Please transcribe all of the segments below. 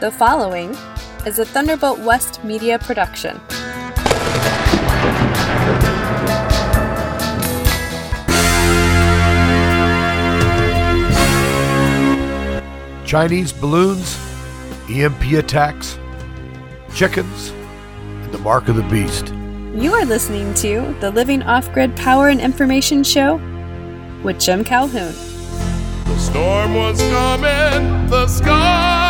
The following is a Thunderbolt West media production. Chinese balloons, EMP attacks, chickens, and the mark of the beast. You are listening to the Living Off Grid Power and Information Show with Jim Calhoun. The storm was coming, the sky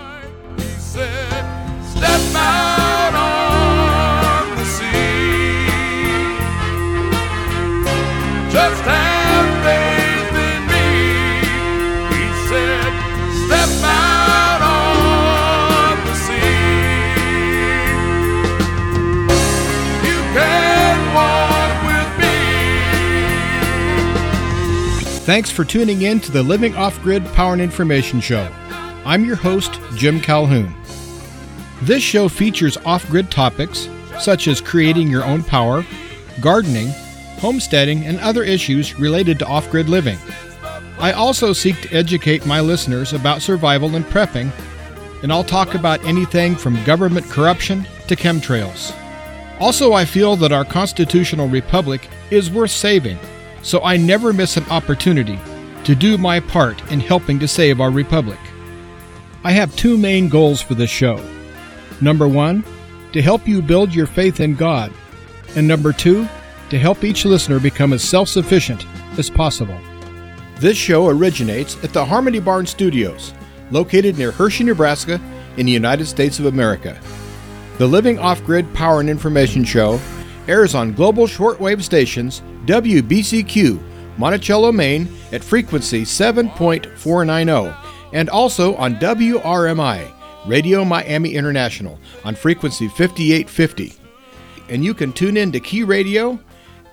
Thanks for tuning in to the Living Off Grid Power and Information Show. I'm your host, Jim Calhoun. This show features off grid topics such as creating your own power, gardening, homesteading, and other issues related to off grid living. I also seek to educate my listeners about survival and prepping, and I'll talk about anything from government corruption to chemtrails. Also, I feel that our constitutional republic is worth saving, so I never miss an opportunity to do my part in helping to save our republic. I have two main goals for this show. Number one, to help you build your faith in God, and number two, to help each listener become as self sufficient as possible. This show originates at the Harmony Barn Studios, located near Hershey, Nebraska, in the United States of America. The Living Off Grid Power and Information Show airs on global shortwave stations WBCQ, Monticello, Maine, at frequency 7.490, and also on WRMI, Radio Miami International, on frequency 5850. And you can tune in to Key Radio,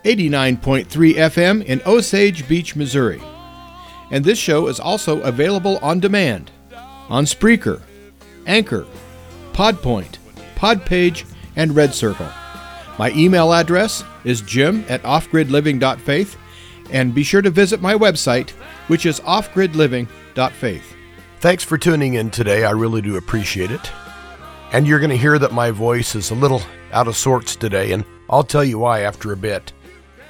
89.3 FM in Osage Beach, Missouri. And this show is also available on demand on Spreaker, Anchor, Podpoint, Podpage, and Red Circle. My email address is jim at offgridliving.faith, and be sure to visit my website, which is offgridliving.faith. Thanks for tuning in today. I really do appreciate it. And you're going to hear that my voice is a little out of sorts today, and I'll tell you why after a bit.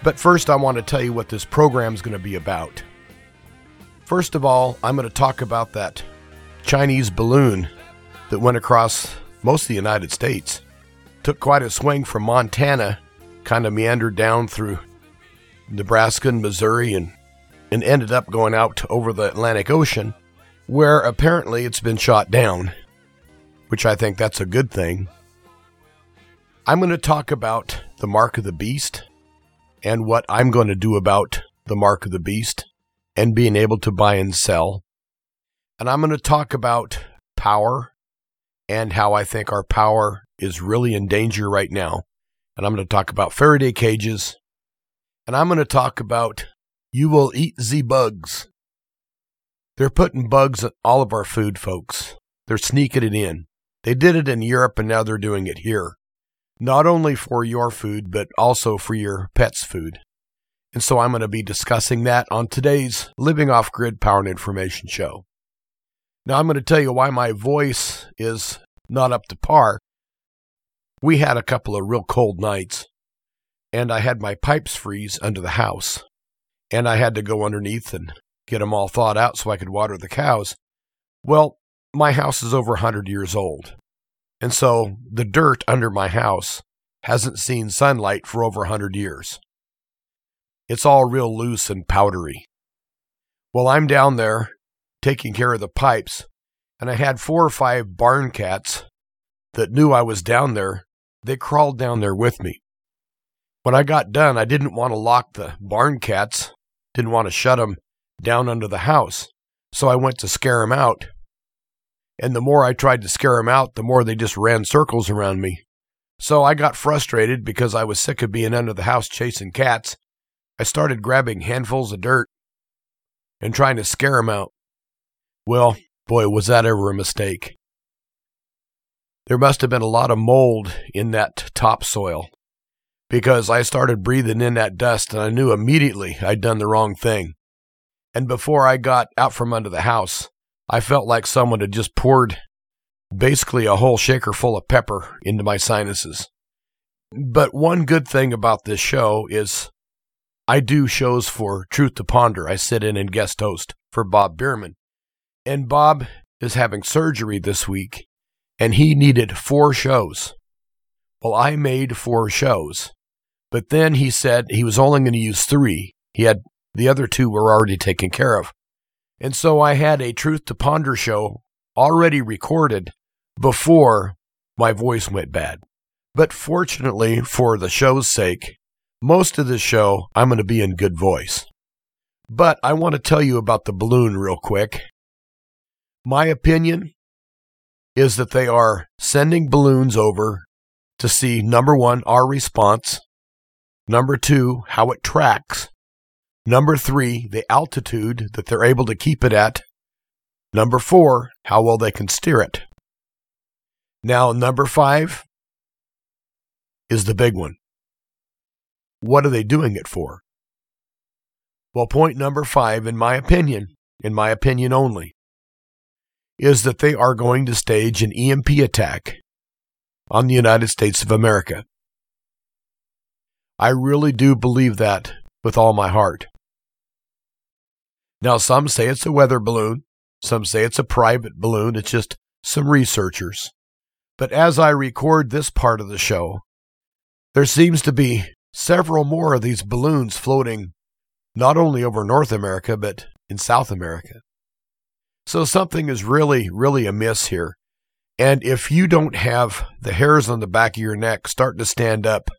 But first, I want to tell you what this program is going to be about. First of all, I'm going to talk about that Chinese balloon that went across most of the United States. Took quite a swing from Montana, kind of meandered down through Nebraska and Missouri, and, and ended up going out over the Atlantic Ocean, where apparently it's been shot down, which I think that's a good thing. I'm going to talk about the mark of the beast and what I'm going to do about the mark of the beast and being able to buy and sell. And I'm going to talk about power and how I think our power is really in danger right now. And I'm going to talk about Faraday cages. And I'm going to talk about you will eat the bugs. They're putting bugs in all of our food, folks. They're sneaking it in. They did it in Europe and now they're doing it here. Not only for your food, but also for your pet's food. And so I'm going to be discussing that on today's Living Off Grid Power and Information Show. Now, I'm going to tell you why my voice is not up to par. We had a couple of real cold nights, and I had my pipes freeze under the house, and I had to go underneath and get them all thawed out so I could water the cows. Well, my house is over a 100 years old, and so the dirt under my house hasn't seen sunlight for over a 100 years. It's all real loose and powdery. Well, I'm down there taking care of the pipes, and I had four or five barn cats that knew I was down there. They crawled down there with me. When I got done, I didn't want to lock the barn cats, didn't want to shut them down under the house, so I went to scare them out. And the more I tried to scare them out, the more they just ran circles around me. So I got frustrated because I was sick of being under the house chasing cats. I started grabbing handfuls of dirt and trying to scare them out. Well, Boy, was that ever a mistake. There must have been a lot of mold in that topsoil because I started breathing in that dust and I knew immediately I'd done the wrong thing. And before I got out from under the house, I felt like someone had just poured basically a whole shaker full of pepper into my sinuses. But one good thing about this show is I do shows for Truth to Ponder. I sit in and guest host for Bob Bierman. And Bob is having surgery this week, and he needed four shows. Well, I made four shows, but then he said he was only going to use three. He had the other two were already taken care of. And so I had a Truth to Ponder show already recorded before my voice went bad. But fortunately, for the show's sake, most of the show I'm going to be in good voice. But I want to tell you about the balloon real quick. My opinion is that they are sending balloons over to see number one, our response, number two, how it tracks, number three, the altitude that they're able to keep it at, number four, how well they can steer it. Now, number five is the big one. What are they doing it for? Well, point number five, in my opinion, in my opinion only, is that they are going to stage an EMP attack on the United States of America. I really do believe that with all my heart. Now, some say it's a weather balloon, some say it's a private balloon, it's just some researchers. But as I record this part of the show, there seems to be several more of these balloons floating not only over North America, but in South America. So something is really, really amiss here. And if you don't have the hairs on the back of your neck starting to stand up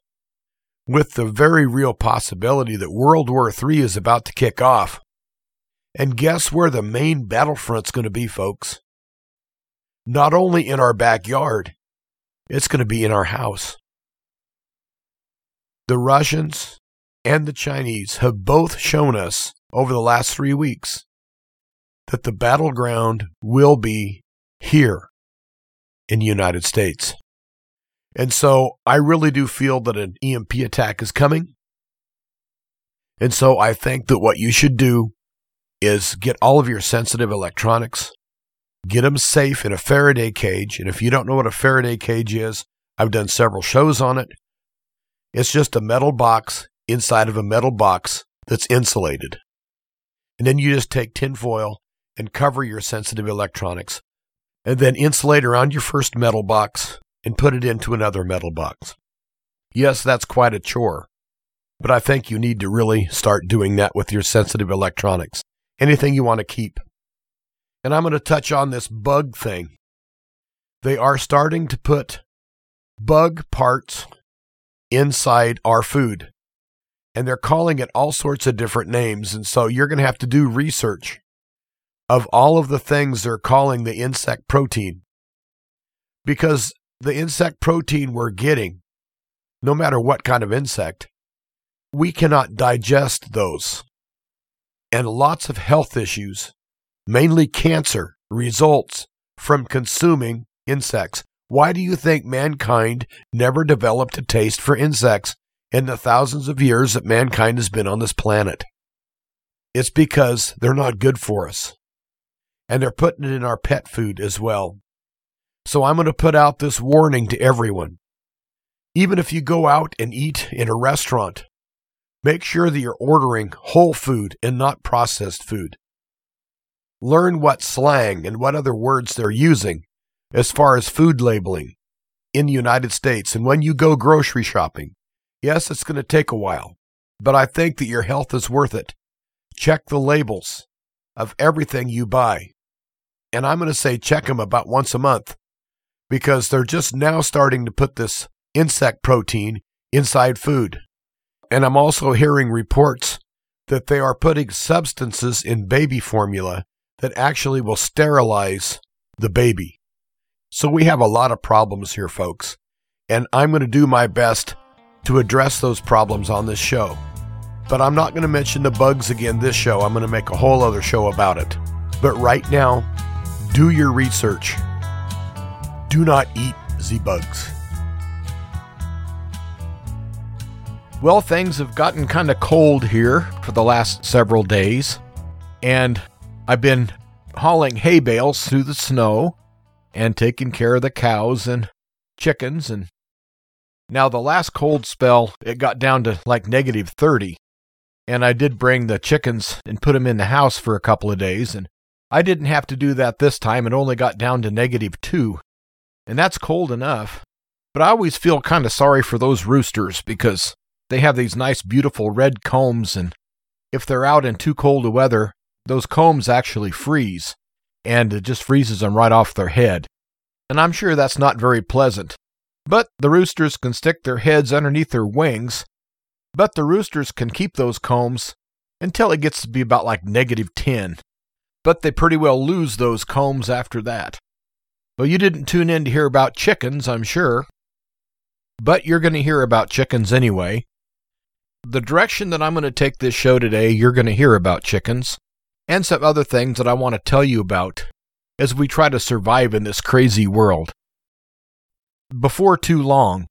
with the very real possibility that World War III is about to kick off, and guess where the main battlefront's going to be, folks? Not only in our backyard, it's going to be in our house. The Russians and the Chinese have both shown us over the last three weeks that the battleground will be here in the United States. And so I really do feel that an EMP attack is coming. And so I think that what you should do is get all of your sensitive electronics, get them safe in a Faraday cage. And if you don't know what a Faraday cage is, I've done several shows on it. It's just a metal box inside of a metal box that's insulated. And then you just take tinfoil and cover your sensitive electronics, and then insulate around your first metal box and put it into another metal box. Yes, that's quite a chore, but I think you need to really start doing that with your sensitive electronics. Anything you want to keep. And I'm going to touch on this bug thing. They are starting to put bug parts inside our food. And they're calling it all sorts of different names. And so you're going to have to do research of all of the things they're calling the insect protein. Because the insect protein we're getting, no matter what kind of insect, we cannot digest those. And lots of health issues, mainly cancer, results from consuming insects. Why do you think mankind never developed a taste for insects in the thousands of years that mankind has been on this planet? It's because they're not good for us. And they're putting it in our pet food as well. So I'm going to put out this warning to everyone. Even if you go out and eat in a restaurant, make sure that you're ordering whole food and not processed food. Learn what slang and what other words they're using as far as food labeling in the United States. And when you go grocery shopping, yes, it's going to take a while, but I think that your health is worth it. Check the labels of everything you buy. And I'm going to say check them about once a month because they're just now starting to put this insect protein inside food. And I'm also hearing reports that they are putting substances in baby formula that actually will sterilize the baby. So we have a lot of problems here, folks. And I'm going to do my best to address those problems on this show. But I'm not going to mention the bugs again this show. I'm going to make a whole other show about it. But right now, Do your research. Do not eat the bugs. Well, things have gotten kind of cold here for the last several days, and I've been hauling hay bales through the snow and taking care of the cows and chickens and now the last cold spell it got down to like negative 30 and I did bring the chickens and put them in the house for a couple of days and I didn't have to do that this time it only got down to negative 2 and that's cold enough but I always feel kind of sorry for those roosters because they have these nice beautiful red combs and if they're out in too cold a weather those combs actually freeze and it just freezes them right off their head. And I'm sure that's not very pleasant. But the roosters can stick their heads underneath their wings, but the roosters can keep those combs until it gets to be about like negative 10. But they pretty well lose those combs after that. Well, you didn't tune in to hear about chickens, I'm sure. But you're going to hear about chickens anyway. The direction that I'm going to take this show today, you're going to hear about chickens and some other things that I want to tell you about as we try to survive in this crazy world. Before too long,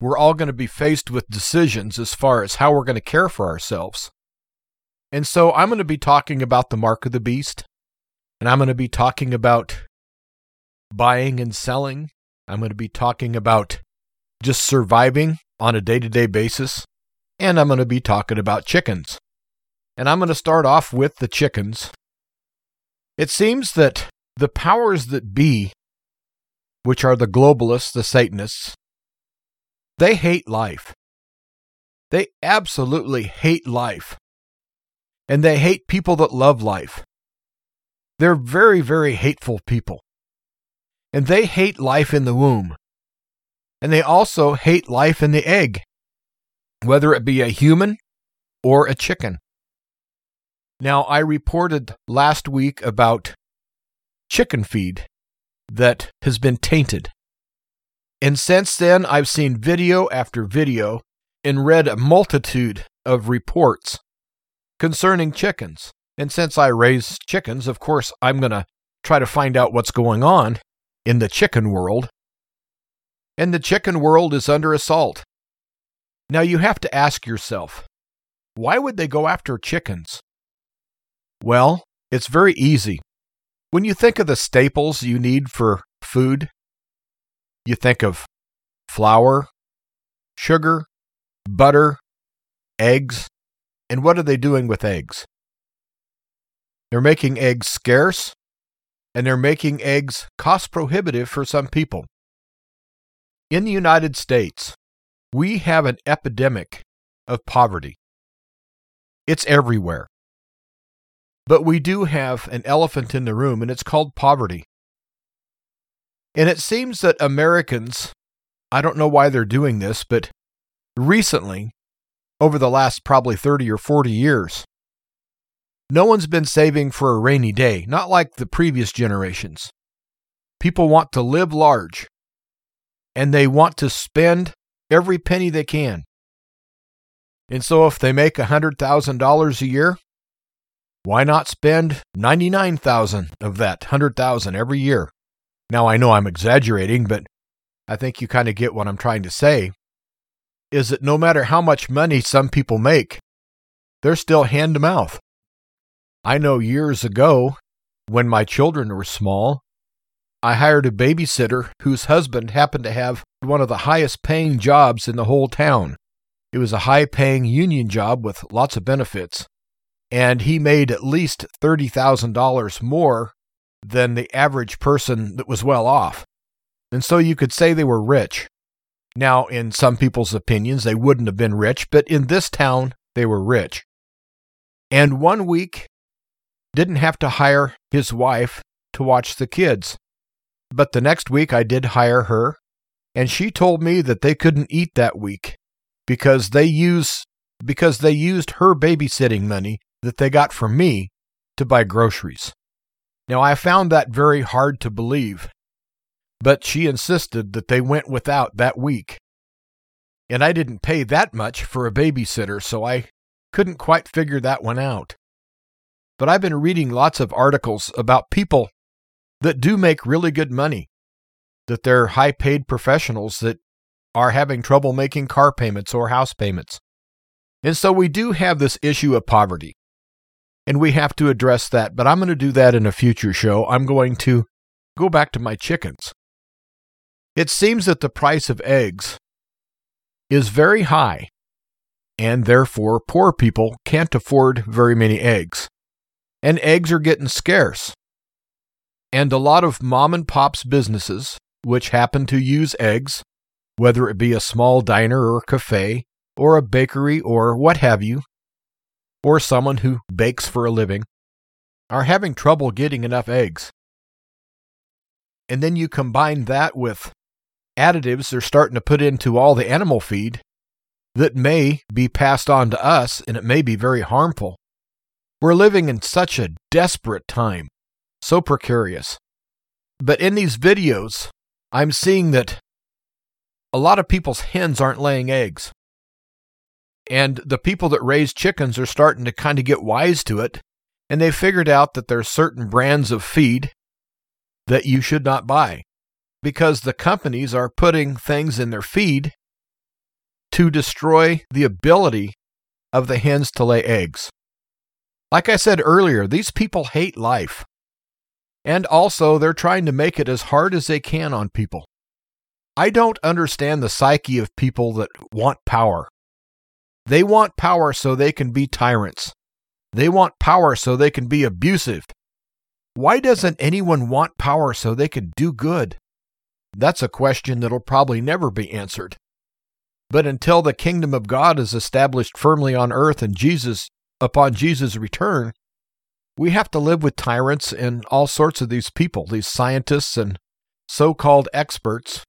we're all going to be faced with decisions as far as how we're going to care for ourselves. And so I'm going to be talking about the mark of the beast, and I'm going to be talking about buying and selling. I'm going to be talking about just surviving on a day to day basis, and I'm going to be talking about chickens. And I'm going to start off with the chickens. It seems that the powers that be, which are the globalists, the Satanists, they hate life. They absolutely hate life. And they hate people that love life. They're very, very hateful people. And they hate life in the womb. And they also hate life in the egg, whether it be a human or a chicken. Now, I reported last week about chicken feed that has been tainted. And since then, I've seen video after video and read a multitude of reports concerning chickens. And since I raise chickens, of course, I'm going to try to find out what's going on in the chicken world. And the chicken world is under assault. Now, you have to ask yourself why would they go after chickens? Well, it's very easy. When you think of the staples you need for food, you think of flour, sugar, butter, eggs, and what are they doing with eggs? They're making eggs scarce, and they're making eggs cost prohibitive for some people. In the United States, we have an epidemic of poverty. It's everywhere. But we do have an elephant in the room, and it's called poverty. And it seems that Americans, I don't know why they're doing this, but recently, over the last probably 30 or 40 years, no one's been saving for a rainy day, not like the previous generations. People want to live large, and they want to spend every penny they can. And so if they make $100,000 a year, why not spend 99,000 of that 100,000 every year? Now I know I'm exaggerating, but I think you kind of get what I'm trying to say. Is that no matter how much money some people make, they're still hand to mouth. I know years ago, when my children were small, I hired a babysitter whose husband happened to have one of the highest paying jobs in the whole town. It was a high paying union job with lots of benefits and he made at least $30,000 more than the average person that was well off. And so you could say they were rich. Now, in some people's opinions, they wouldn't have been rich, but in this town, they were rich. And one week didn't have to hire his wife to watch the kids. But the next week, I did hire her, and she told me that they couldn't eat that week because they use because they used her babysitting money that they got from me to buy groceries. Now, I found that very hard to believe, but she insisted that they went without that week. And I didn't pay that much for a babysitter, so I couldn't quite figure that one out. But I've been reading lots of articles about people that do make really good money, that they're high paid professionals that are having trouble making car payments or house payments. And so we do have this issue of poverty, and we have to address that. But I'm going to do that in a future show. I'm going to go back to my chickens. It seems that the price of eggs is very high, and therefore poor people can't afford very many eggs. And eggs are getting scarce. And a lot of mom and pop's businesses, which happen to use eggs, whether it be a small diner or cafe, or a bakery, or what have you, or someone who bakes for a living, are having trouble getting enough eggs. And then you combine that with additives they're starting to put into all the animal feed that may be passed on to us and it may be very harmful. We're living in such a desperate time, so precarious. But in these videos, I'm seeing that a lot of people's hens aren't laying eggs. And the people that raise chickens are starting to kind of get wise to it. And they figured out that there's certain brands of feed that you should not buy because the companies are putting things in their feed to destroy the ability of the hens to lay eggs. Like I said earlier, these people hate life. And also, they're trying to make it as hard as they can on people. I don't understand the psyche of people that want power. They want power so they can be tyrants. They want power so they can be abusive. Why doesn't anyone want power so they can do good? That's a question that'll probably never be answered. But until the kingdom of God is established firmly on earth and Jesus upon Jesus' return, we have to live with tyrants and all sorts of these people, these scientists and so called experts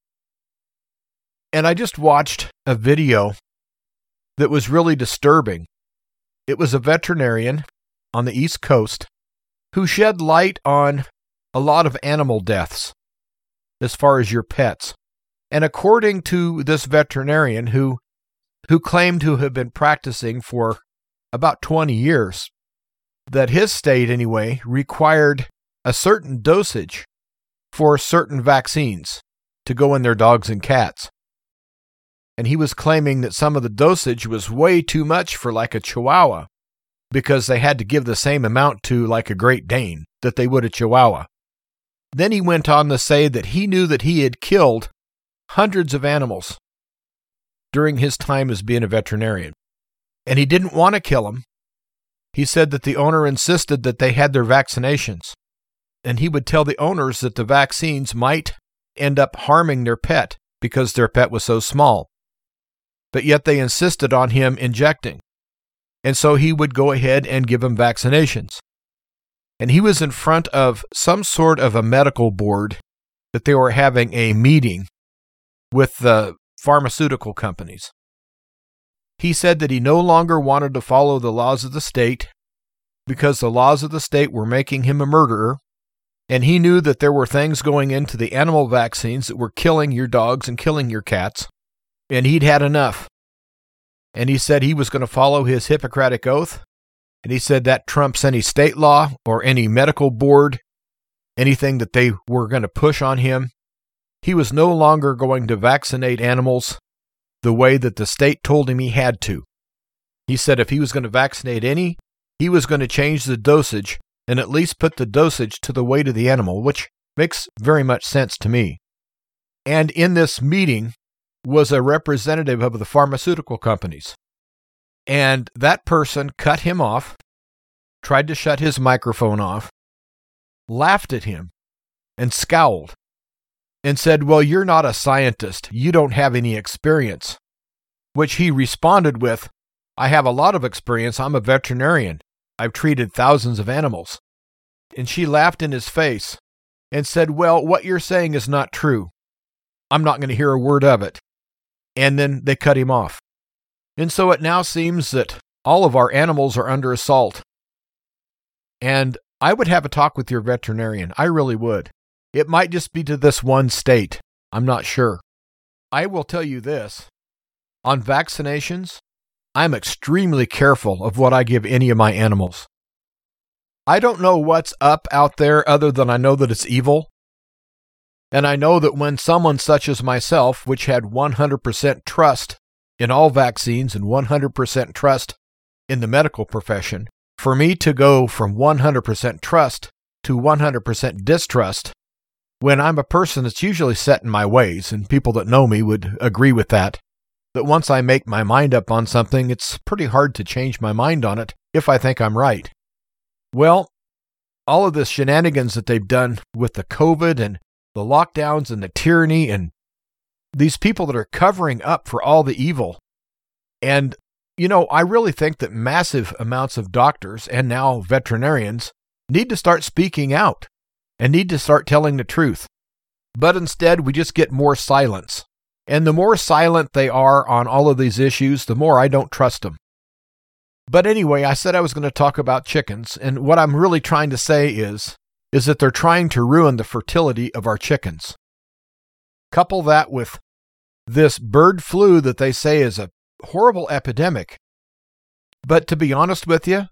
and I just watched a video that was really disturbing. It was a veterinarian on the East Coast who shed light on a lot of animal deaths as far as your pets. And according to this veterinarian who who claimed to have been practicing for about 20 years, that his state anyway required a certain dosage for certain vaccines to go in their dogs and cats and he was claiming that some of the dosage was way too much for like a Chihuahua because they had to give the same amount to like a Great Dane that they would a Chihuahua. Then he went on to say that he knew that he had killed hundreds of animals during his time as being a veterinarian. And he didn't want to kill them. He said that the owner insisted that they had their vaccinations. And he would tell the owners that the vaccines might end up harming their pet because their pet was so small but yet they insisted on him injecting. And so he would go ahead and give them vaccinations. And he was in front of some sort of a medical board that they were having a meeting with the pharmaceutical companies. He said that he no longer wanted to follow the laws of the state because the laws of the state were making him a murderer, and he knew that there were things going into the animal vaccines that were killing your dogs and killing your cats and he'd had enough. And he said he was going to follow his Hippocratic oath. And he said that trumps any state law or any medical board, anything that they were going to push on him. He was no longer going to vaccinate animals the way that the state told him he had to. He said if he was going to vaccinate any, he was going to change the dosage and at least put the dosage to the weight of the animal, which makes very much sense to me. And in this meeting, was a representative of the pharmaceutical companies. And that person cut him off, tried to shut his microphone off, laughed at him, and scowled, and said, Well, you're not a scientist. You don't have any experience. Which he responded with, I have a lot of experience. I'm a veterinarian. I've treated thousands of animals. And she laughed in his face and said, Well, what you're saying is not true. I'm not going to hear a word of it and then they cut him off. And so it now seems that all of our animals are under assault. And I would have a talk with your veterinarian. I really would. It might just be to this one state. I'm not sure. I will tell you this on vaccinations, I'm extremely careful of what I give any of my animals. I don't know what's up out there other than I know that it's evil. And I know that when someone such as myself, which had 100% trust in all vaccines and 100% trust in the medical profession, for me to go from 100% trust to 100% distrust, when I'm a person that's usually set in my ways, and people that know me would agree with that, that once I make my mind up on something, it's pretty hard to change my mind on it if I think I'm right. Well, all of the shenanigans that they've done with the COVID and the lockdowns and the tyranny and these people that are covering up for all the evil. And, you know, I really think that massive amounts of doctors and now veterinarians need to start speaking out and need to start telling the truth. But instead, we just get more silence. And the more silent they are on all of these issues, the more I don't trust them. But anyway, I said I was going to talk about chickens, and what I'm really trying to say is is that they're trying to ruin the fertility of our chickens. Couple that with this bird flu that they say is a horrible epidemic. But to be honest with you,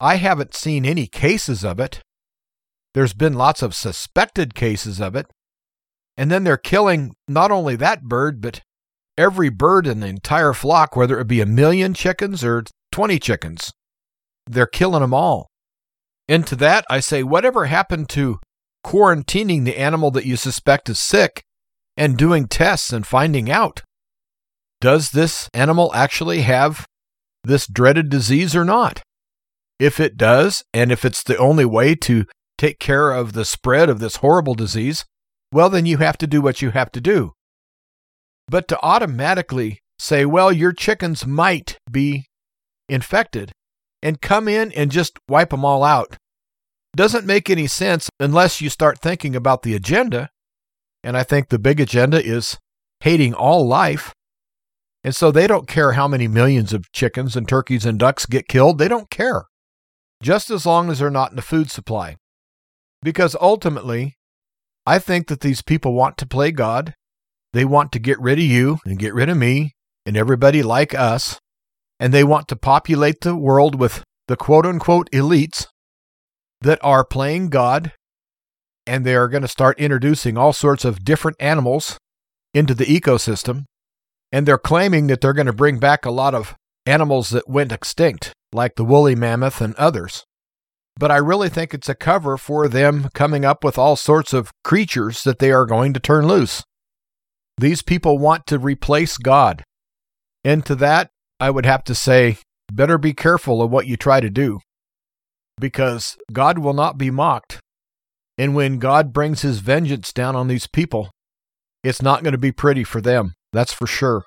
I haven't seen any cases of it. There's been lots of suspected cases of it. And then they're killing not only that bird, but every bird in the entire flock, whether it be a million chickens or 20 chickens. They're killing them all. And to that, I say, whatever happened to quarantining the animal that you suspect is sick and doing tests and finding out? Does this animal actually have this dreaded disease or not? If it does, and if it's the only way to take care of the spread of this horrible disease, well, then you have to do what you have to do. But to automatically say, well, your chickens might be infected and come in and just wipe them all out doesn't make any sense unless you start thinking about the agenda. And I think the big agenda is hating all life. And so they don't care how many millions of chickens and turkeys and ducks get killed. They don't care. Just as long as they're not in the food supply. Because ultimately, I think that these people want to play God. They want to get rid of you and get rid of me and everybody like us and they want to populate the world with the quote unquote elites that are playing God, and they are going to start introducing all sorts of different animals into the ecosystem. And they're claiming that they're going to bring back a lot of animals that went extinct, like the woolly mammoth and others. But I really think it's a cover for them coming up with all sorts of creatures that they are going to turn loose. These people want to replace God. And to that, I would have to say, better be careful of what you try to do, because God will not be mocked. And when God brings his vengeance down on these people, it's not going to be pretty for them, that's for sure.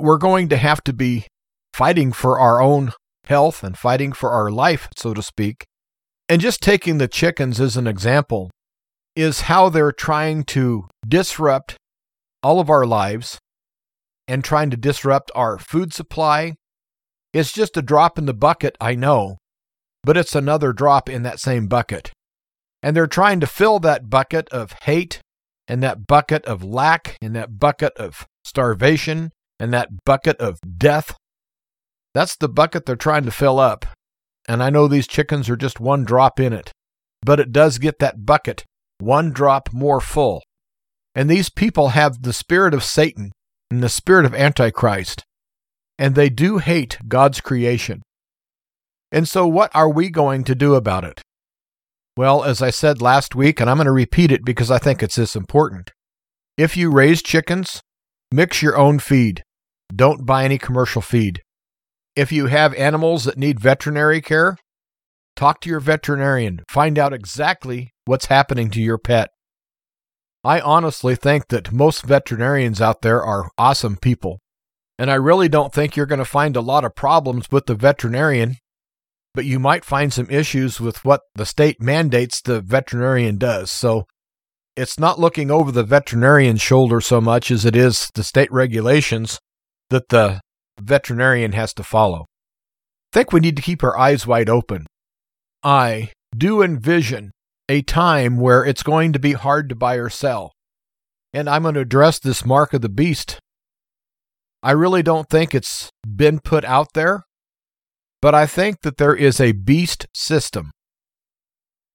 We're going to have to be fighting for our own health and fighting for our life, so to speak. And just taking the chickens as an example is how they're trying to disrupt all of our lives and trying to disrupt our food supply. It's just a drop in the bucket, I know, but it's another drop in that same bucket. And they're trying to fill that bucket of hate and that bucket of lack and that bucket of starvation and that bucket of death. That's the bucket they're trying to fill up. And I know these chickens are just one drop in it, but it does get that bucket one drop more full. And these people have the spirit of Satan and the spirit of Antichrist, and they do hate God's creation. And so, what are we going to do about it? Well, as I said last week, and I'm going to repeat it because I think it's this important. If you raise chickens, mix your own feed. Don't buy any commercial feed. If you have animals that need veterinary care, talk to your veterinarian. Find out exactly what's happening to your pet. I honestly think that most veterinarians out there are awesome people. And I really don't think you're going to find a lot of problems with the veterinarian, but you might find some issues with what the state mandates the veterinarian does. So it's not looking over the veterinarian's shoulder so much as it is the state regulations that the veterinarian has to follow. I think we need to keep our eyes wide open. I do envision a time where it's going to be hard to buy or sell. And I'm going to address this mark of the beast. I really don't think it's been put out there, but I think that there is a beast system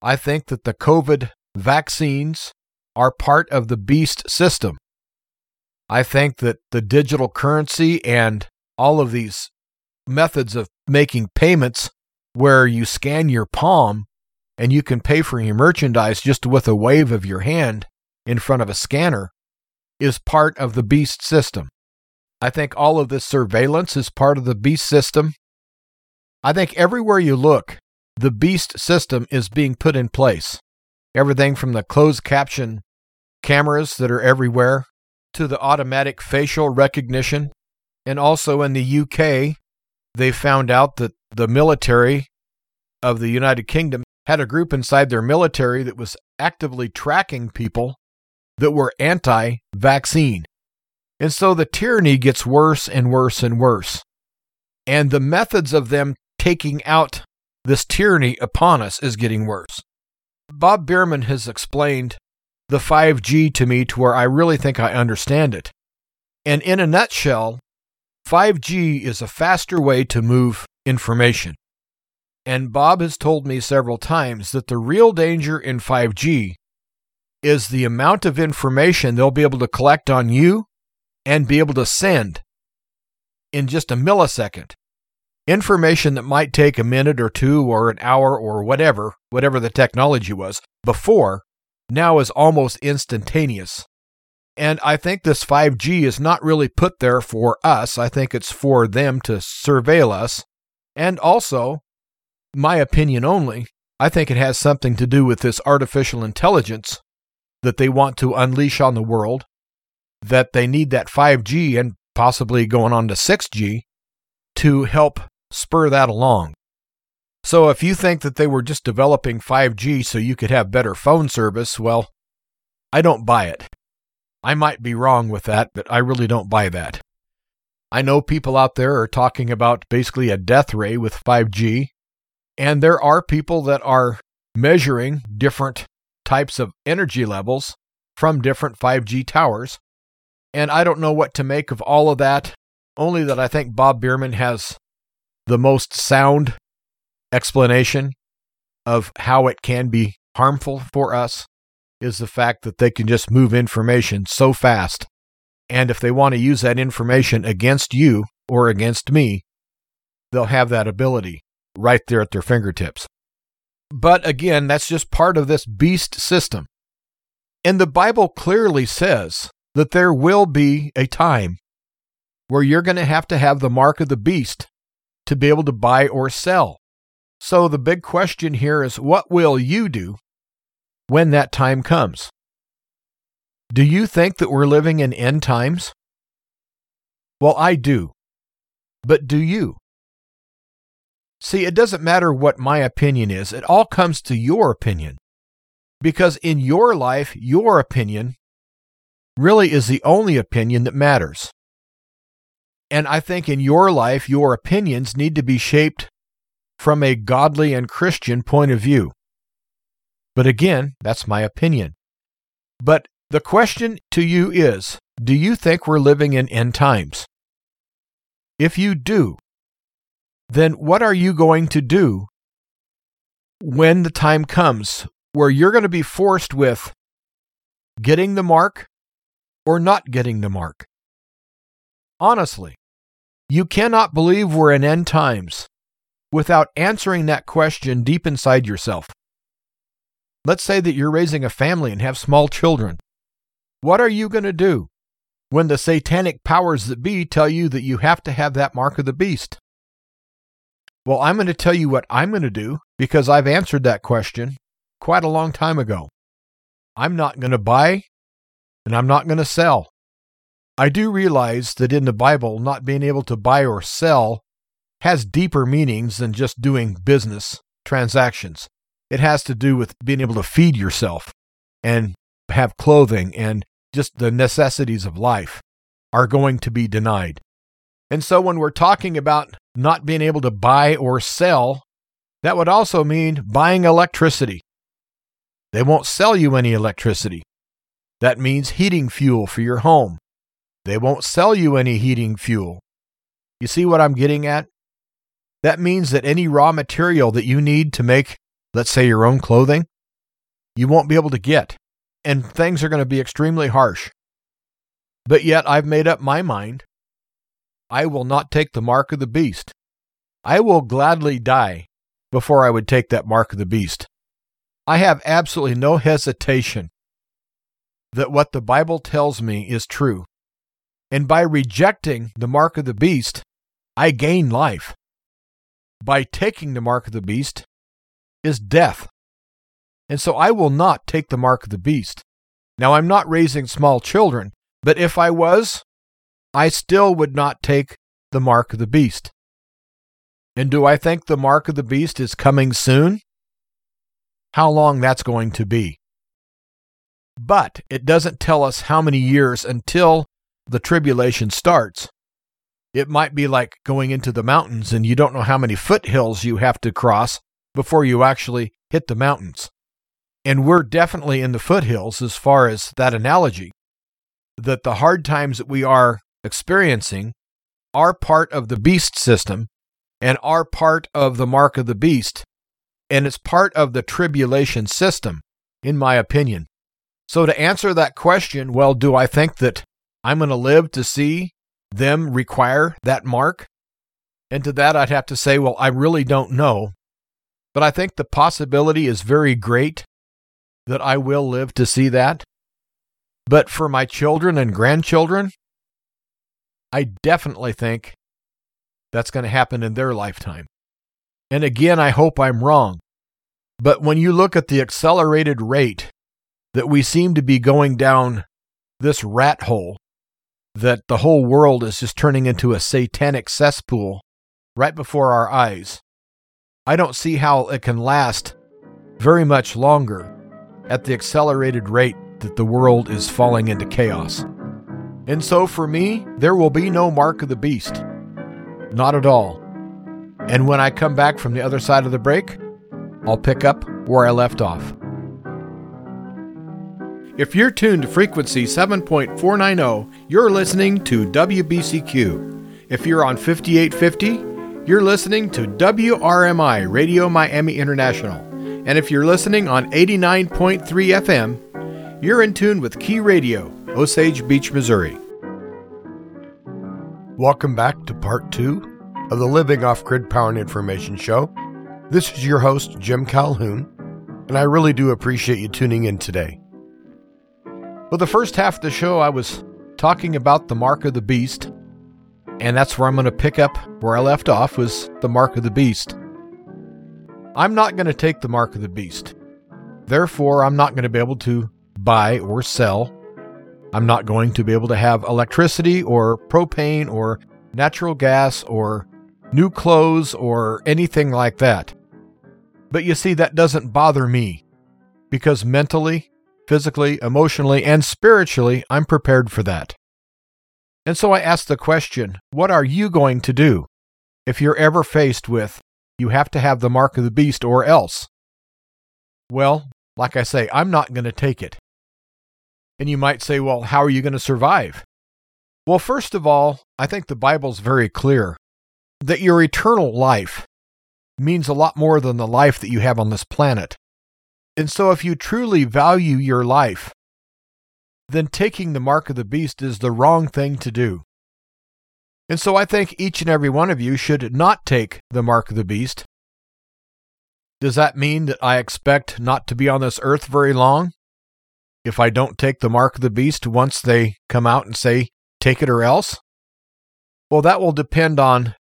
I think that the COVID vaccines are part of the beast system. I think that the digital currency and all of these methods of making payments where you scan your palm and you can pay for your merchandise just with a wave of your hand in front of a scanner is part of the beast system. I think all of this surveillance is part of the beast system. I think everywhere you look, the beast system is being put in place. Everything from the closed caption cameras that are everywhere to the automatic facial recognition. And also in the UK, they found out that the military of the United Kingdom had a group inside their military that was actively tracking people that were anti vaccine. And so the tyranny gets worse and worse and worse. And the methods of them taking out this tyranny upon us is getting worse. Bob Bierman has explained the 5G to me to where I really think I understand it. And in a nutshell, 5G is a faster way to move information. And Bob has told me several times that the real danger in 5G is the amount of information they'll be able to collect on you and be able to send in just a millisecond. Information that might take a minute or two or an hour or whatever, whatever the technology was before, now is almost instantaneous. And I think this 5G is not really put there for us. I think it's for them to surveil us. And also, my opinion only, I think it has something to do with this artificial intelligence that they want to unleash on the world, that they need that 5G and possibly going on to 6G to help spur that along. So if you think that they were just developing 5G so you could have better phone service, well, I don't buy it. I might be wrong with that, but I really don't buy that. I know people out there are talking about basically a death ray with 5G, and there are people that are measuring different types of energy levels from different 5G towers. And I don't know what to make of all of that, only that I think Bob Bierman has the most sound explanation of how it can be harmful for us is the fact that they can just move information so fast. And if they want to use that information against you or against me, they'll have that ability right there at their fingertips. But again, that's just part of this beast system. And the Bible clearly says that there will be a time where you're going to have to have the mark of the beast to be able to buy or sell. So the big question here is what will you do when that time comes? Do you think that we're living in end times? Well, I do. But do you? See, it doesn't matter what my opinion is, it all comes to your opinion. Because in your life, your opinion really is the only opinion that matters. And I think in your life, your opinions need to be shaped from a godly and Christian point of view. But again, that's my opinion. But the question to you is Do you think we're living in end times? If you do, then what are you going to do when the time comes where you're going to be forced with getting the mark or not getting the mark? Honestly, you cannot believe we're in end times without answering that question deep inside yourself. Let's say that you're raising a family and have small children. What are you going to do when the satanic powers that be tell you that you have to have that mark of the beast? Well, I'm going to tell you what I'm going to do because I've answered that question quite a long time ago. I'm not going to buy and I'm not going to sell. I do realize that in the Bible, not being able to buy or sell has deeper meanings than just doing business transactions. It has to do with being able to feed yourself and have clothing and just the necessities of life are going to be denied. And so when we're talking about not being able to buy or sell, that would also mean buying electricity. They won't sell you any electricity. That means heating fuel for your home. They won't sell you any heating fuel. You see what I'm getting at? That means that any raw material that you need to make, let's say, your own clothing, you won't be able to get, and things are going to be extremely harsh. But yet, I've made up my mind. I will not take the mark of the beast. I will gladly die before I would take that mark of the beast. I have absolutely no hesitation that what the Bible tells me is true. And by rejecting the mark of the beast, I gain life. By taking the mark of the beast is death. And so I will not take the mark of the beast. Now, I'm not raising small children, but if I was, I still would not take the mark of the beast. And do I think the mark of the beast is coming soon? How long that's going to be. But it doesn't tell us how many years until the tribulation starts. It might be like going into the mountains and you don't know how many foothills you have to cross before you actually hit the mountains. And we're definitely in the foothills as far as that analogy. That the hard times that we are experiencing are part of the beast system and are part of the mark of the beast. And it's part of the tribulation system, in my opinion. So, to answer that question, well, do I think that I'm going to live to see them require that mark? And to that, I'd have to say, well, I really don't know. But I think the possibility is very great that I will live to see that. But for my children and grandchildren, I definitely think that's going to happen in their lifetime. And again, I hope I'm wrong. But when you look at the accelerated rate that we seem to be going down this rat hole, that the whole world is just turning into a satanic cesspool right before our eyes. I don't see how it can last very much longer at the accelerated rate that the world is falling into chaos. And so for me, there will be no mark of the beast. Not at all. And when I come back from the other side of the break, I'll pick up where I left off. If you're tuned to frequency 7.490, you're listening to WBCQ. If you're on 5850, you're listening to WRMI Radio Miami International. And if you're listening on 89.3 FM, you're in tune with Key Radio, Osage Beach, Missouri. Welcome back to part two of the Living Off Grid Power and Information Show. This is your host, Jim Calhoun, and I really do appreciate you tuning in today. Well, the first half of the show, I was talking about the mark of the beast, and that's where I'm going to pick up where I left off was the mark of the beast. I'm not going to take the mark of the beast. Therefore, I'm not going to be able to buy or sell. I'm not going to be able to have electricity or propane or natural gas or new clothes or anything like that. But you see, that doesn't bother me because mentally physically, emotionally, and spiritually, I'm prepared for that. And so I ask the question what are you going to do if you're ever faced with, you have to have the mark of the beast or else? Well, like I say, I'm not going to take it. And you might say, well, how are you going to survive? Well, first of all, I think the Bible's very clear that your eternal life means a lot more than the life that you have on this planet. And so, if you truly value your life, then taking the mark of the beast is the wrong thing to do. And so, I think each and every one of you should not take the mark of the beast. Does that mean that I expect not to be on this earth very long? If I don't take the mark of the beast once they come out and say, take it or else? Well, that will depend on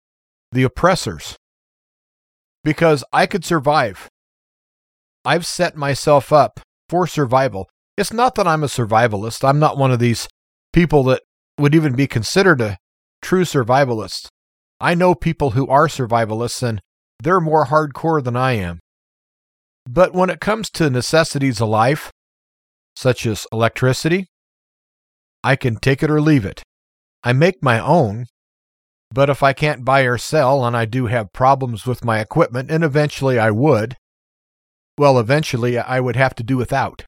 the oppressors. Because I could survive I've set myself up for survival. It's not that I'm a survivalist. I'm not one of these people that would even be considered a true survivalist. I know people who are survivalists and they're more hardcore than I am. But when it comes to necessities of life, such as electricity, I can take it or leave it. I make my own, but if I can't buy or sell and I do have problems with my equipment, and eventually I would, well, eventually I would have to do without.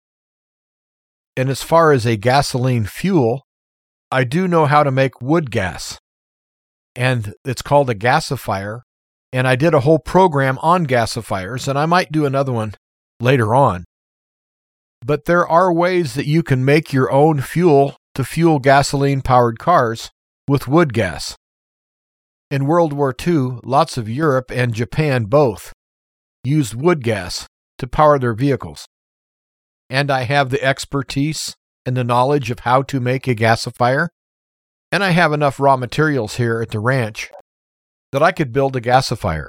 And as far as a gasoline fuel, I do know how to make wood gas. And it's called a gasifier. And I did a whole program on gasifiers, and I might do another one later on. But there are ways that you can make your own fuel to fuel gasoline powered cars with wood gas. In World War II, lots of Europe and Japan both used wood gas to power their vehicles. And I have the expertise and the knowledge of how to make a gasifier. And I have enough raw materials here at the ranch that I could build a gasifier.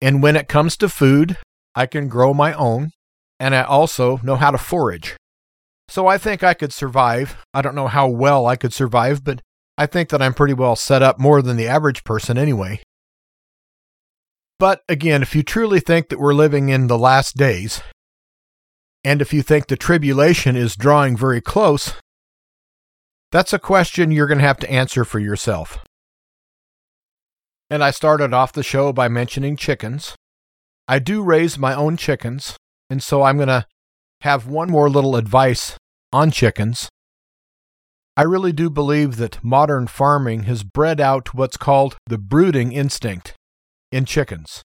And when it comes to food, I can grow my own, and I also know how to forage. So I think I could survive. I don't know how well I could survive, but I think that I'm pretty well set up more than the average person anyway. But again, if you truly think that we're living in the last days, and if you think the tribulation is drawing very close, that's a question you're going to have to answer for yourself. And I started off the show by mentioning chickens. I do raise my own chickens, and so I'm going to have one more little advice on chickens. I really do believe that modern farming has bred out what's called the brooding instinct in chickens.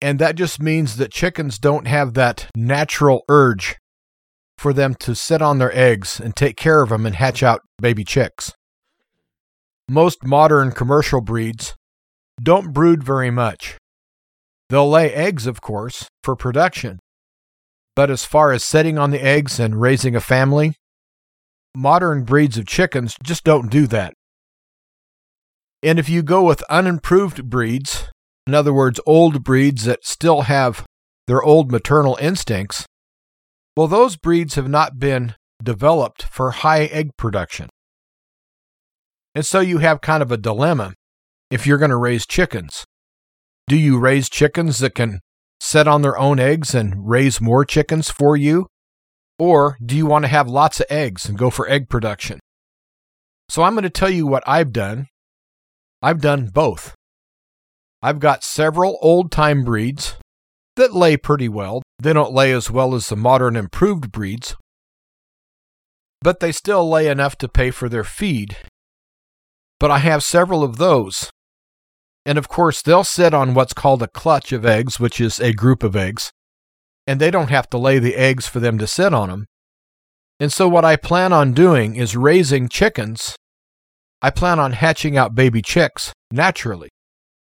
And that just means that chickens don't have that natural urge for them to sit on their eggs and take care of them and hatch out baby chicks. Most modern commercial breeds don't brood very much. They'll lay eggs, of course, for production. But as far as setting on the eggs and raising a family, modern breeds of chickens just don't do that. And if you go with unimproved breeds, in other words, old breeds that still have their old maternal instincts, well, those breeds have not been developed for high egg production. And so you have kind of a dilemma if you're going to raise chickens. Do you raise chickens that can set on their own eggs and raise more chickens for you? Or do you want to have lots of eggs and go for egg production? So I'm going to tell you what I've done. I've done both. I've got several old time breeds that lay pretty well. They don't lay as well as the modern improved breeds, but they still lay enough to pay for their feed. But I have several of those. And of course, they'll sit on what's called a clutch of eggs, which is a group of eggs. And they don't have to lay the eggs for them to sit on them. And so, what I plan on doing is raising chickens. I plan on hatching out baby chicks naturally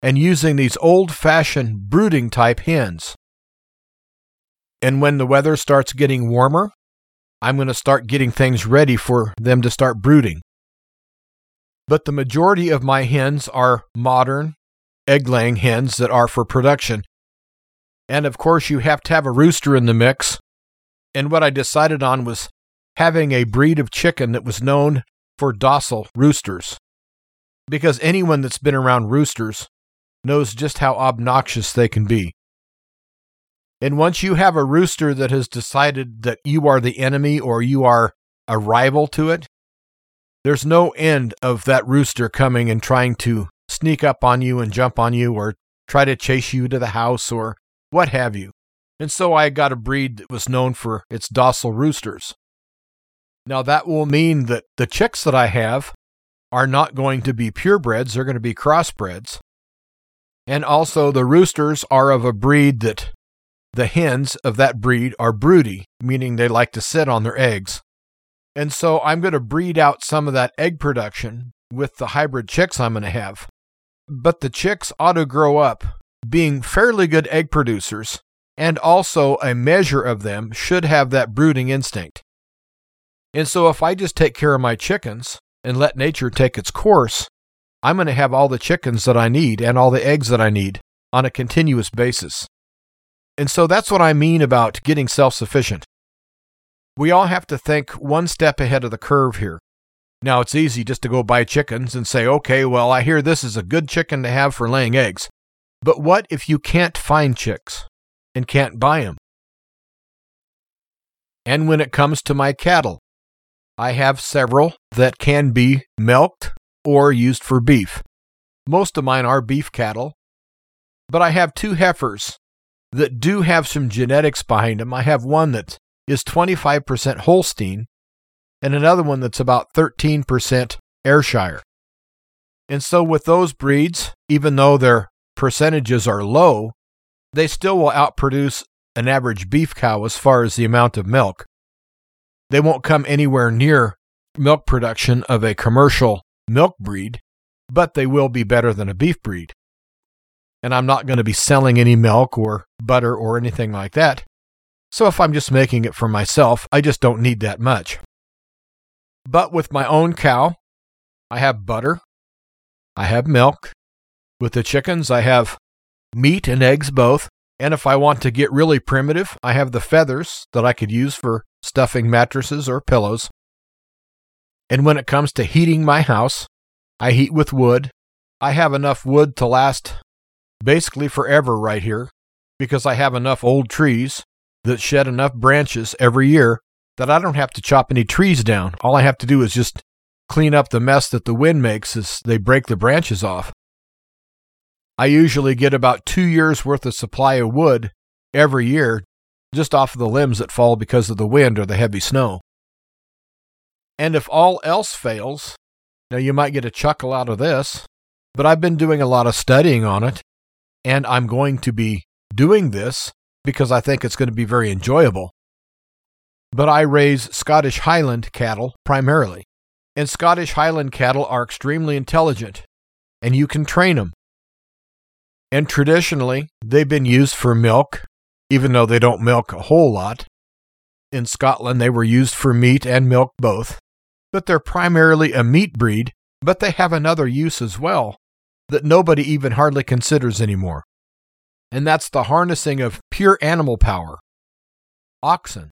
and using these old fashioned brooding type hens. And when the weather starts getting warmer, I'm going to start getting things ready for them to start brooding. But the majority of my hens are modern egg laying hens that are for production. And of course, you have to have a rooster in the mix. And what I decided on was having a breed of chicken that was known for docile roosters. Because anyone that's been around roosters knows just how obnoxious they can be. And once you have a rooster that has decided that you are the enemy or you are a rival to it, there's no end of that rooster coming and trying to sneak up on you and jump on you or try to chase you to the house or what have you. And so I got a breed that was known for its docile roosters. Now, that will mean that the chicks that I have are not going to be purebreds, they're going to be crossbreds. And also, the roosters are of a breed that the hens of that breed are broody, meaning they like to sit on their eggs. And so I'm going to breed out some of that egg production with the hybrid chicks I'm going to have. But the chicks ought to grow up being fairly good egg producers, and also a measure of them should have that brooding instinct. And so if I just take care of my chickens and let nature take its course, I'm going to have all the chickens that I need and all the eggs that I need on a continuous basis. And so that's what I mean about getting self sufficient. We all have to think one step ahead of the curve here. Now, it's easy just to go buy chickens and say, okay, well, I hear this is a good chicken to have for laying eggs. But what if you can't find chicks and can't buy them? And when it comes to my cattle, I have several that can be milked or used for beef. Most of mine are beef cattle, but I have two heifers that do have some genetics behind them. I have one that is 25% Holstein and another one that's about 13% Ayrshire. And so, with those breeds, even though their percentages are low, they still will outproduce an average beef cow as far as the amount of milk. They won't come anywhere near milk production of a commercial milk breed, but they will be better than a beef breed. And I'm not going to be selling any milk or butter or anything like that. So if I'm just making it for myself, I just don't need that much. But with my own cow, I have butter, I have milk. With the chickens, I have meat and eggs both. And if I want to get really primitive, I have the feathers that I could use for stuffing mattresses or pillows. And when it comes to heating my house, I heat with wood. I have enough wood to last basically forever right here because I have enough old trees that shed enough branches every year that I don't have to chop any trees down. All I have to do is just clean up the mess that the wind makes as they break the branches off. I usually get about two years worth of supply of wood every year just off of the limbs that fall because of the wind or the heavy snow. And if all else fails, now you might get a chuckle out of this, but I've been doing a lot of studying on it, and I'm going to be doing this because I think it's going to be very enjoyable. But I raise Scottish Highland cattle primarily. And Scottish Highland cattle are extremely intelligent, and you can train them. And traditionally, they've been used for milk, even though they don't milk a whole lot. In Scotland, they were used for meat and milk both. But they're primarily a meat breed, but they have another use as well that nobody even hardly considers anymore. And that's the harnessing of pure animal power. Oxen.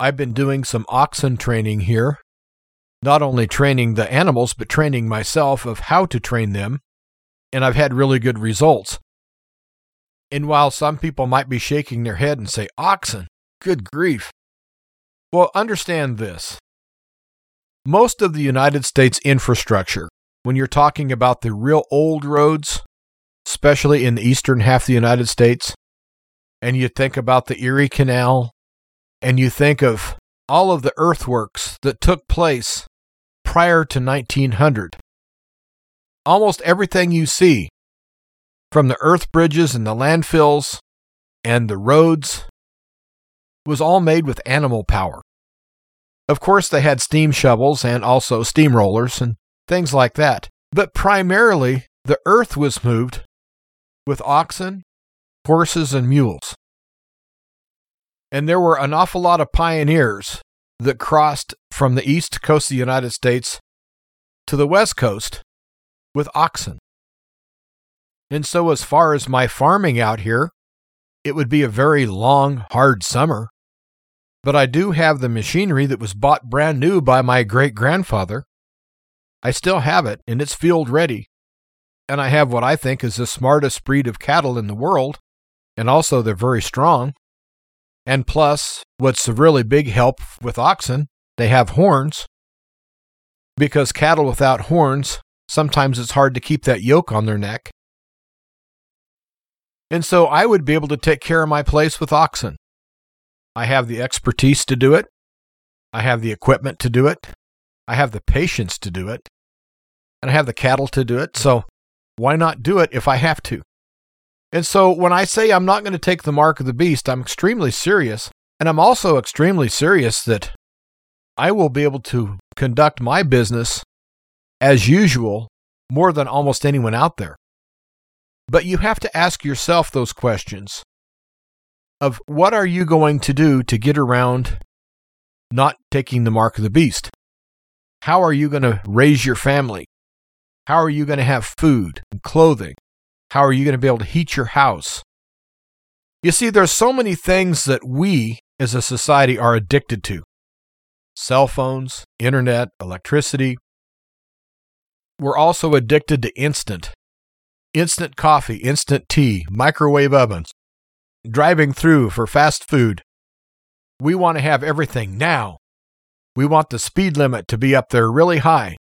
I've been doing some oxen training here not only training the animals, but training myself of how to train them, and I've had really good results. And while some people might be shaking their head and say, Oxen, good grief. Well, understand this. Most of the United States infrastructure, when you're talking about the real old roads, especially in the eastern half of the United States, and you think about the Erie Canal, and you think of all of the earthworks that took place prior to 1900. Almost everything you see, from the earth bridges and the landfills and the roads, was all made with animal power. Of course, they had steam shovels and also steamrollers and things like that, but primarily the earth was moved with oxen, horses, and mules. And there were an awful lot of pioneers that crossed from the east coast of the United States to the west coast with oxen. And so, as far as my farming out here, it would be a very long, hard summer. But I do have the machinery that was bought brand new by my great grandfather. I still have it, and it's field ready. And I have what I think is the smartest breed of cattle in the world, and also they're very strong. And plus, what's a really big help with oxen, they have horns. Because cattle without horns, sometimes it's hard to keep that yoke on their neck. And so I would be able to take care of my place with oxen. I have the expertise to do it. I have the equipment to do it. I have the patience to do it. And I have the cattle to do it. So why not do it if I have to? And so when I say I'm not going to take the mark of the beast, I'm extremely serious. And I'm also extremely serious that I will be able to conduct my business as usual more than almost anyone out there. But you have to ask yourself those questions of what are you going to do to get around not taking the mark of the beast? How are you going to raise your family? How are you going to have food and clothing? How are you going to be able to heat your house? You see, there's so many things that we as a society are addicted to cell phones, internet, electricity. We're also addicted to instant. Instant coffee, instant tea, microwave ovens, driving through for fast food. We want to have everything now. We want the speed limit to be up there really high.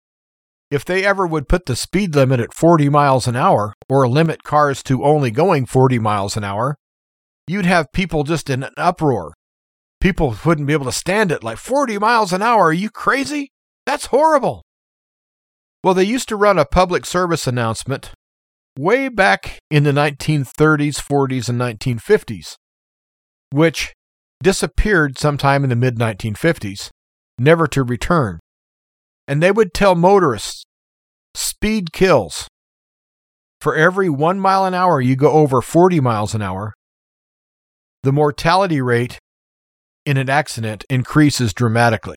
If they ever would put the speed limit at 40 miles an hour or limit cars to only going 40 miles an hour, you'd have people just in an uproar. People wouldn't be able to stand it like 40 miles an hour. Are you crazy? That's horrible. Well, they used to run a public service announcement way back in the 1930s, 40s, and 1950s. which disappeared sometime in the mid 1950s, never to return. And they would tell motorists speed kills. For every one mile an hour you go over 40 miles an hour, the mortality rate in an accident increases dramatically.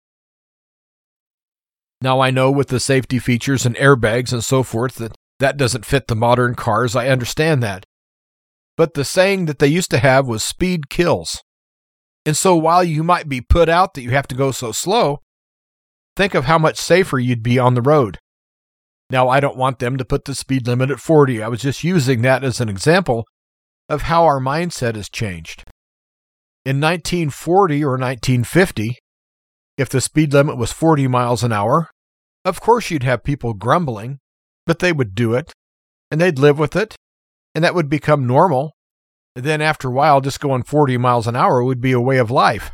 Now, I know with the safety features and airbags and so forth that that doesn't fit the modern cars. I understand that. But the saying that they used to have was speed kills. And so while you might be put out that you have to go so slow, think of how much safer you'd be on the road. Now, I don't want them to put the speed limit at 40. I was just using that as an example of how our mindset has changed. In 1940 or 1950, if the speed limit was 40 miles an hour, of course you'd have people grumbling, but they would do it and they'd live with it and that would become normal. And then after a while, just going 40 miles an hour would be a way of life.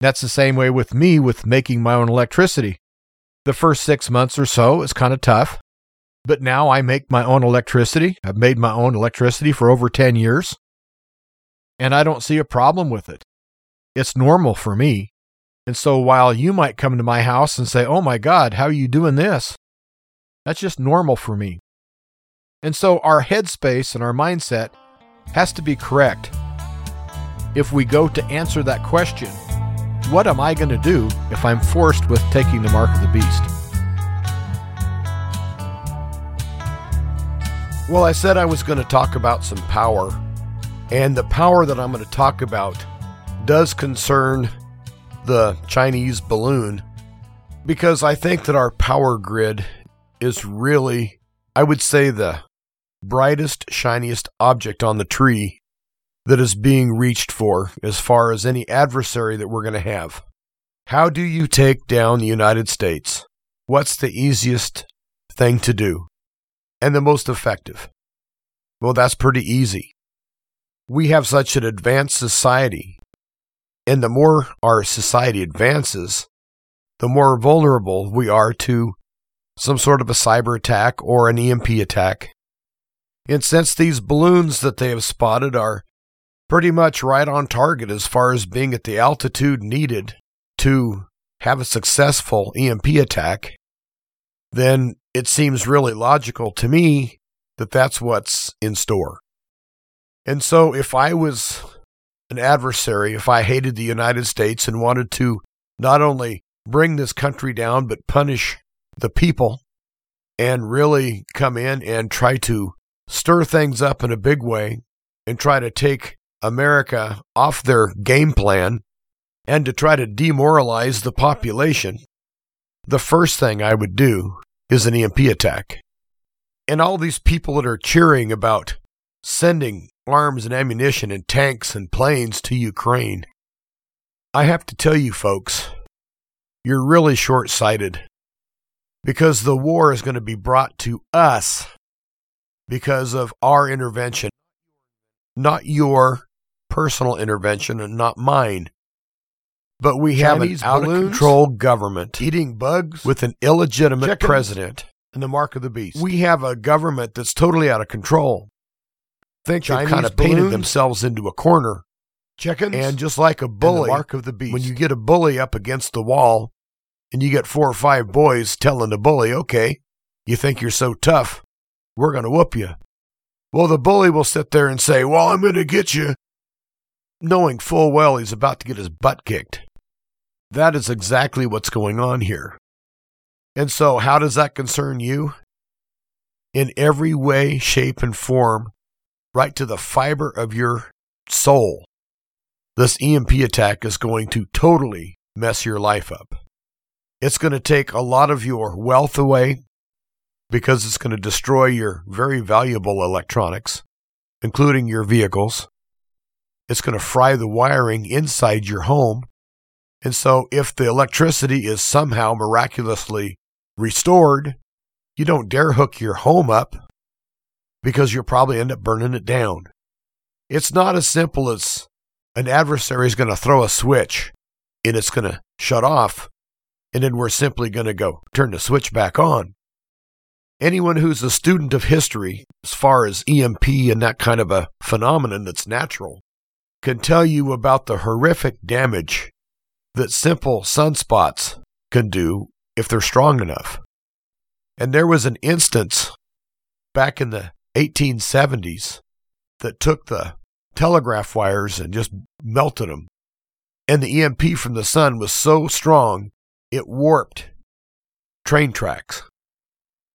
That's the same way with me with making my own electricity. The first six months or so is kind of tough, but now I make my own electricity. I've made my own electricity for over 10 years, and I don't see a problem with it. It's normal for me. And so while you might come to my house and say, Oh my God, how are you doing this? That's just normal for me. And so our headspace and our mindset has to be correct. If we go to answer that question, what am I going to do if I'm forced with taking the mark of the beast? Well, I said I was going to talk about some power, and the power that I'm going to talk about does concern the Chinese balloon because I think that our power grid is really, I would say, the brightest, shiniest object on the tree that is being reached for as far as any adversary that we're going to have. How do you take down the United States? What's the easiest thing to do and the most effective? Well, that's pretty easy. We have such an advanced society and the more our society advances, the more vulnerable we are to some sort of a cyber attack or an EMP attack. And since these balloons that they have spotted are pretty much right on target as far as being at the altitude needed to have a successful EMP attack, then it seems really logical to me that that's what's in store. And so if I was an adversary if I hated the United States and wanted to not only bring this country down, but punish the people and really come in and try to stir things up in a big way and try to take America off their game plan and to try to demoralize the population, the first thing I would do is an EMP attack. And all these people that are cheering about sending arms and ammunition and tanks and planes to Ukraine. I have to tell you, folks, you're really short sighted because the war is going to be brought to us because of our intervention, not your personal intervention and not mine. But we Chinese have an out of control government eating bugs with an illegitimate Chickens. president and the mark of the beast. We have a government that's totally out of control think Chinese they've kind of painted themselves into a corner. Chickens. And just like a bully, mark of the beast. when you get a bully up against the wall and you get four or five boys telling the bully, okay, you think you're so tough, we're going to whoop you. Well, the bully will sit there and say, well, I'm going to get you, knowing full well he's about to get his butt kicked. That is exactly what's going on here. And so, how does that concern you? In every way, shape, and form, right to the fiber of your soul. This EMP attack is going to totally mess your life up. It's going to take a lot of your wealth away because it's going to destroy your very valuable electronics, including your vehicles. It's going to fry the wiring inside your home. And so, if the electricity is somehow miraculously restored, you don't dare hook your home up because you'll probably end up burning it down. It's not as simple as an adversary is going to throw a switch and it's going to shut off, and then we're simply going to go turn the switch back on. Anyone who's a student of history, as far as EMP and that kind of a phenomenon that's natural, can tell you about the horrific damage that simple sunspots can do if they're strong enough. And there was an instance back in the 1870s that took the telegraph wires and just melted them. And the EMP from the sun was so strong, it warped train tracks.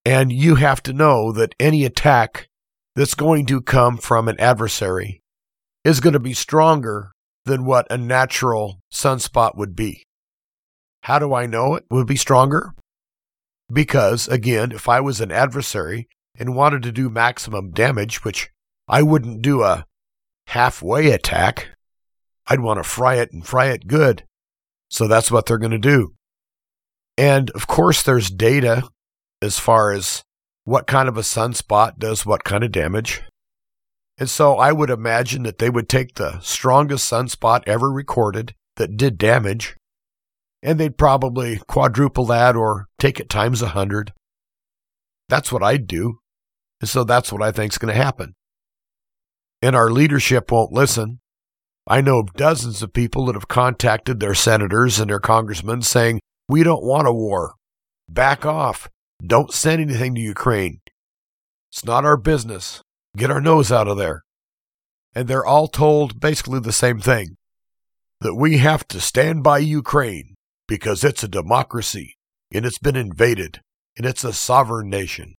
And you have to know that any attack that's going to come from an adversary is going to be stronger than what a natural sunspot would be. How do I know it would be stronger? Because, again, if I was an adversary and wanted to do maximum damage, which I wouldn't do a halfway attack, I'd want to fry it and fry it good. So that's what they're going to do. And of course, there's data as far as what kind of a sunspot does what kind of damage. And so I would imagine that they would take the strongest sunspot ever recorded that did damage, and they'd probably quadruple that or take it times a hundred. That's what I'd do. And so that's what I think is going to happen. And our leadership won't listen. I know of dozens of people that have contacted their senators and their congressmen saying, We don't want a war. Back off. Don't send anything to Ukraine. It's not our business. Get our nose out of there. And they're all told basically the same thing that we have to stand by Ukraine because it's a democracy and it's been invaded and it's a sovereign nation.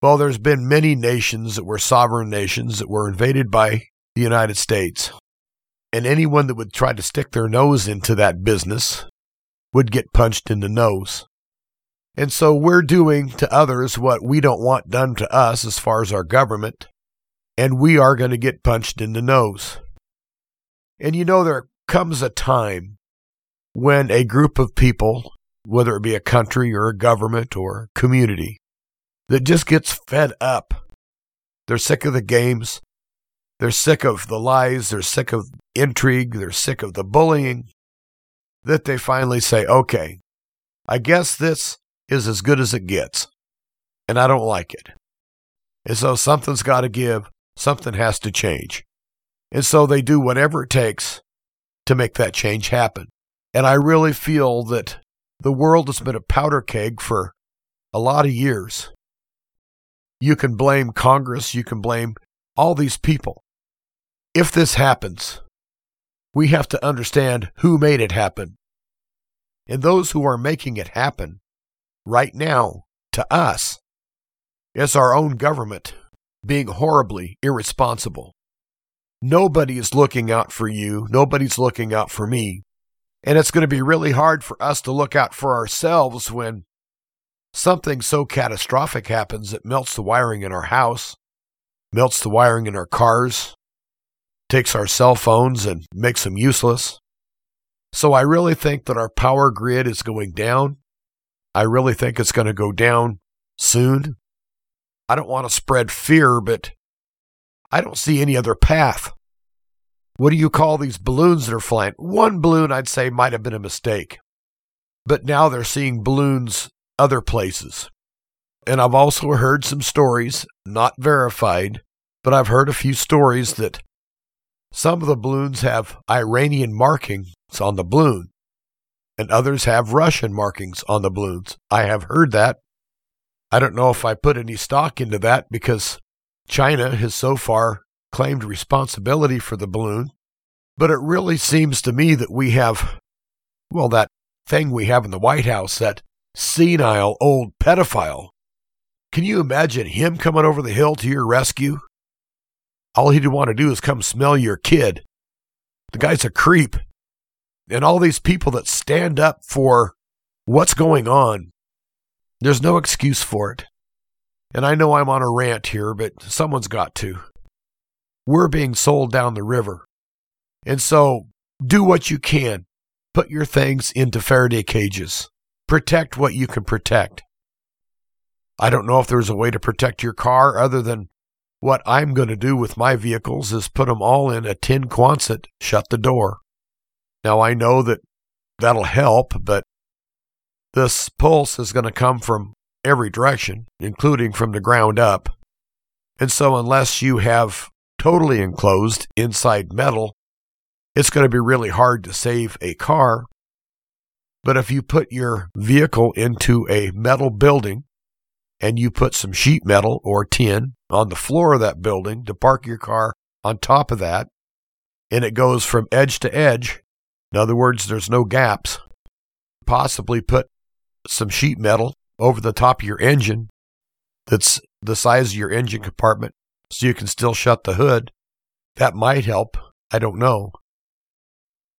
Well, there's been many nations that were sovereign nations that were invaded by the United States. And anyone that would try to stick their nose into that business would get punched in the nose. And so we're doing to others what we don't want done to us as far as our government, and we are going to get punched in the nose. And you know, there comes a time when a group of people, whether it be a country or a government or a community, that just gets fed up. They're sick of the games. They're sick of the lies. They're sick of intrigue. They're sick of the bullying. That they finally say, okay, I guess this is as good as it gets. And I don't like it. And so something's got to give, something has to change. And so they do whatever it takes to make that change happen. And I really feel that the world has been a powder keg for a lot of years. You can blame Congress, you can blame all these people. If this happens, we have to understand who made it happen. And those who are making it happen right now to us is our own government being horribly irresponsible. Nobody is looking out for you. Nobody's looking out for me. And it's going to be really hard for us to look out for ourselves when something so catastrophic happens that melts the wiring in our house, melts the wiring in our cars, takes our cell phones and makes them useless. So I really think that our power grid is going down. I really think it's going to go down soon. I don't want to spread fear, but I don't see any other path. What do you call these balloons that are flying? One balloon I'd say might have been a mistake. But now they're seeing balloons other places. And I've also heard some stories, not verified, but I've heard a few stories that some of the balloons have Iranian markings on the balloon and others have Russian markings on the balloons. I have heard that. I don't know if I put any stock into that because China has so far claimed responsibility for the balloon. But it really seems to me that we have, well, that thing we have in the White House, that senile old pedophile. Can you imagine him coming over the hill to your rescue? All he'd want to do is come smell your kid. The guy's a creep and all these people that stand up for what's going on, there's no excuse for it. And I know I'm on a rant here, but someone's got to. We're being sold down the river. And so do what you can. Put your things into Faraday cages. Protect what you can protect. I don't know if there's a way to protect your car other than what I'm going to do with my vehicles is put them all in a tin Quonset, shut the door. Now, I know that that'll help, but this pulse is going to come from every direction, including from the ground up. And so, unless you have totally enclosed inside metal it's going to be really hard to save a car. But if you put your vehicle into a metal building and you put some sheet metal or tin on the floor of that building to park your car on top of that, and it goes from edge to edge, in other words, there's no gaps, possibly put some sheet metal over the top of your engine that's the size of your engine compartment so you can still shut the hood. That might help. I don't know.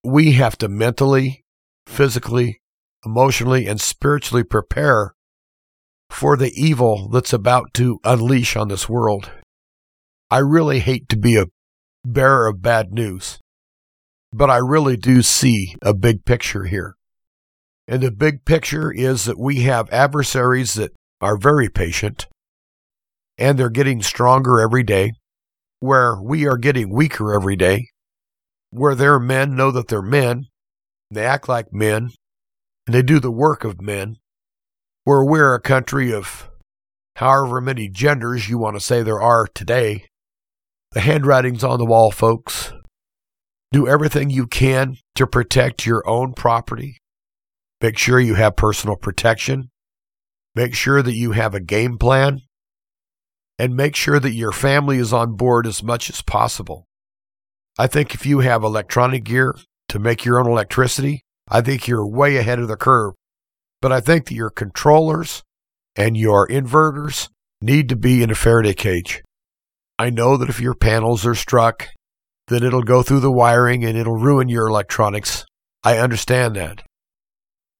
We have to mentally, physically, emotionally, and spiritually prepare for the evil that's about to unleash on this world. I really hate to be a bearer of bad news, but I really do see a big picture here. And the big picture is that we have adversaries that are very patient and they're getting stronger every day, where we are getting weaker every day, where their men know that they're men, they act like men, and they do the work of men, where we're a country of however many genders you want to say there are today. The handwriting's on the wall, folks. Do everything you can to protect your own property, Make sure you have personal protection. Make sure that you have a game plan. And make sure that your family is on board as much as possible. I think if you have electronic gear to make your own electricity, I think you're way ahead of the curve. But I think that your controllers and your inverters need to be in a Faraday cage. I know that if your panels are struck, then it'll go through the wiring and it'll ruin your electronics. I understand that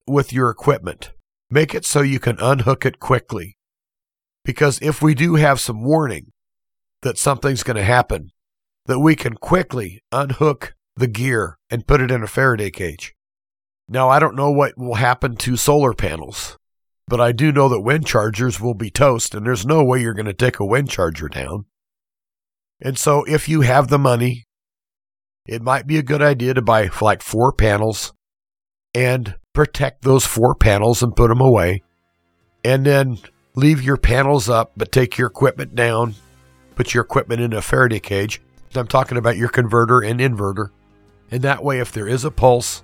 with your equipment. Make it so you can unhook it quickly. Because if we do have some warning that something's going to happen, that we can quickly unhook the gear and put it in a Faraday cage. Now, I don't know what will happen to solar panels, but I do know that wind chargers will be toast, and there's no way you're going to take a wind charger down. And so, if you have the money, it might be a good idea to buy like four panels and protect those four panels and put them away. And then leave your panels up, but take your equipment down, put your equipment in a Faraday cage. I'm talking about your converter and inverter. And that way, if there is a pulse,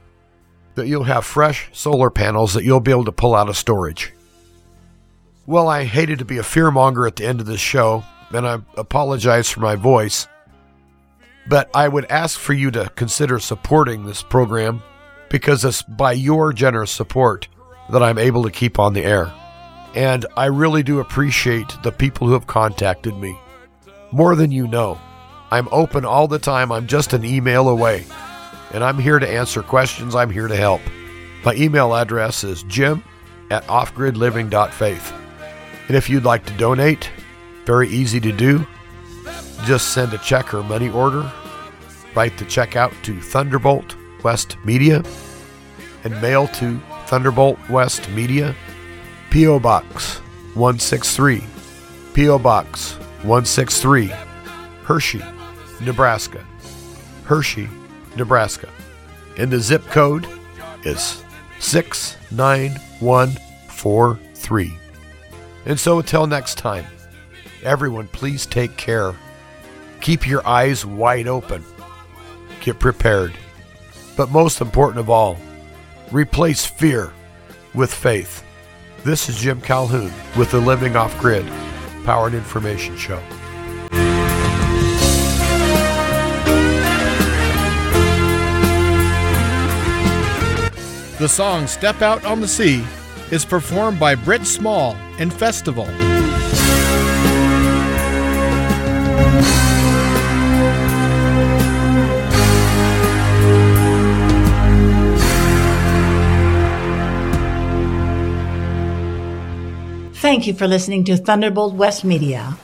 that you'll have fresh solar panels that you'll be able to pull out of storage. Well, I hated to be a fearmonger at the end of this show, and I apologize for my voice. But I would ask for you to consider supporting this program because it's by your generous support that I'm able to keep on the air. And I really do appreciate the people who have contacted me. More than you know. I'm open all the time. I'm just an email away. And I'm here to answer questions. I'm here to help. My email address is jim at offgridliving.faith. And if you'd like to donate, very easy to do. Just send a check or money order. Write the check out to Thunderbolt West Media and mail to Thunderbolt West Media, P.O. Box 163, P.O. Box 163, Hershey, Nebraska. Hershey, Nebraska. And the zip code is 69143. And so until next time, everyone, please take care. Keep your eyes wide open. Get prepared. But most important of all, replace fear with faith. This is Jim Calhoun with the Living Off Grid Power and Information Show. The song Step Out on the Sea is performed by Britt Small and Festival. Thank you for listening to Thunderbolt West Media.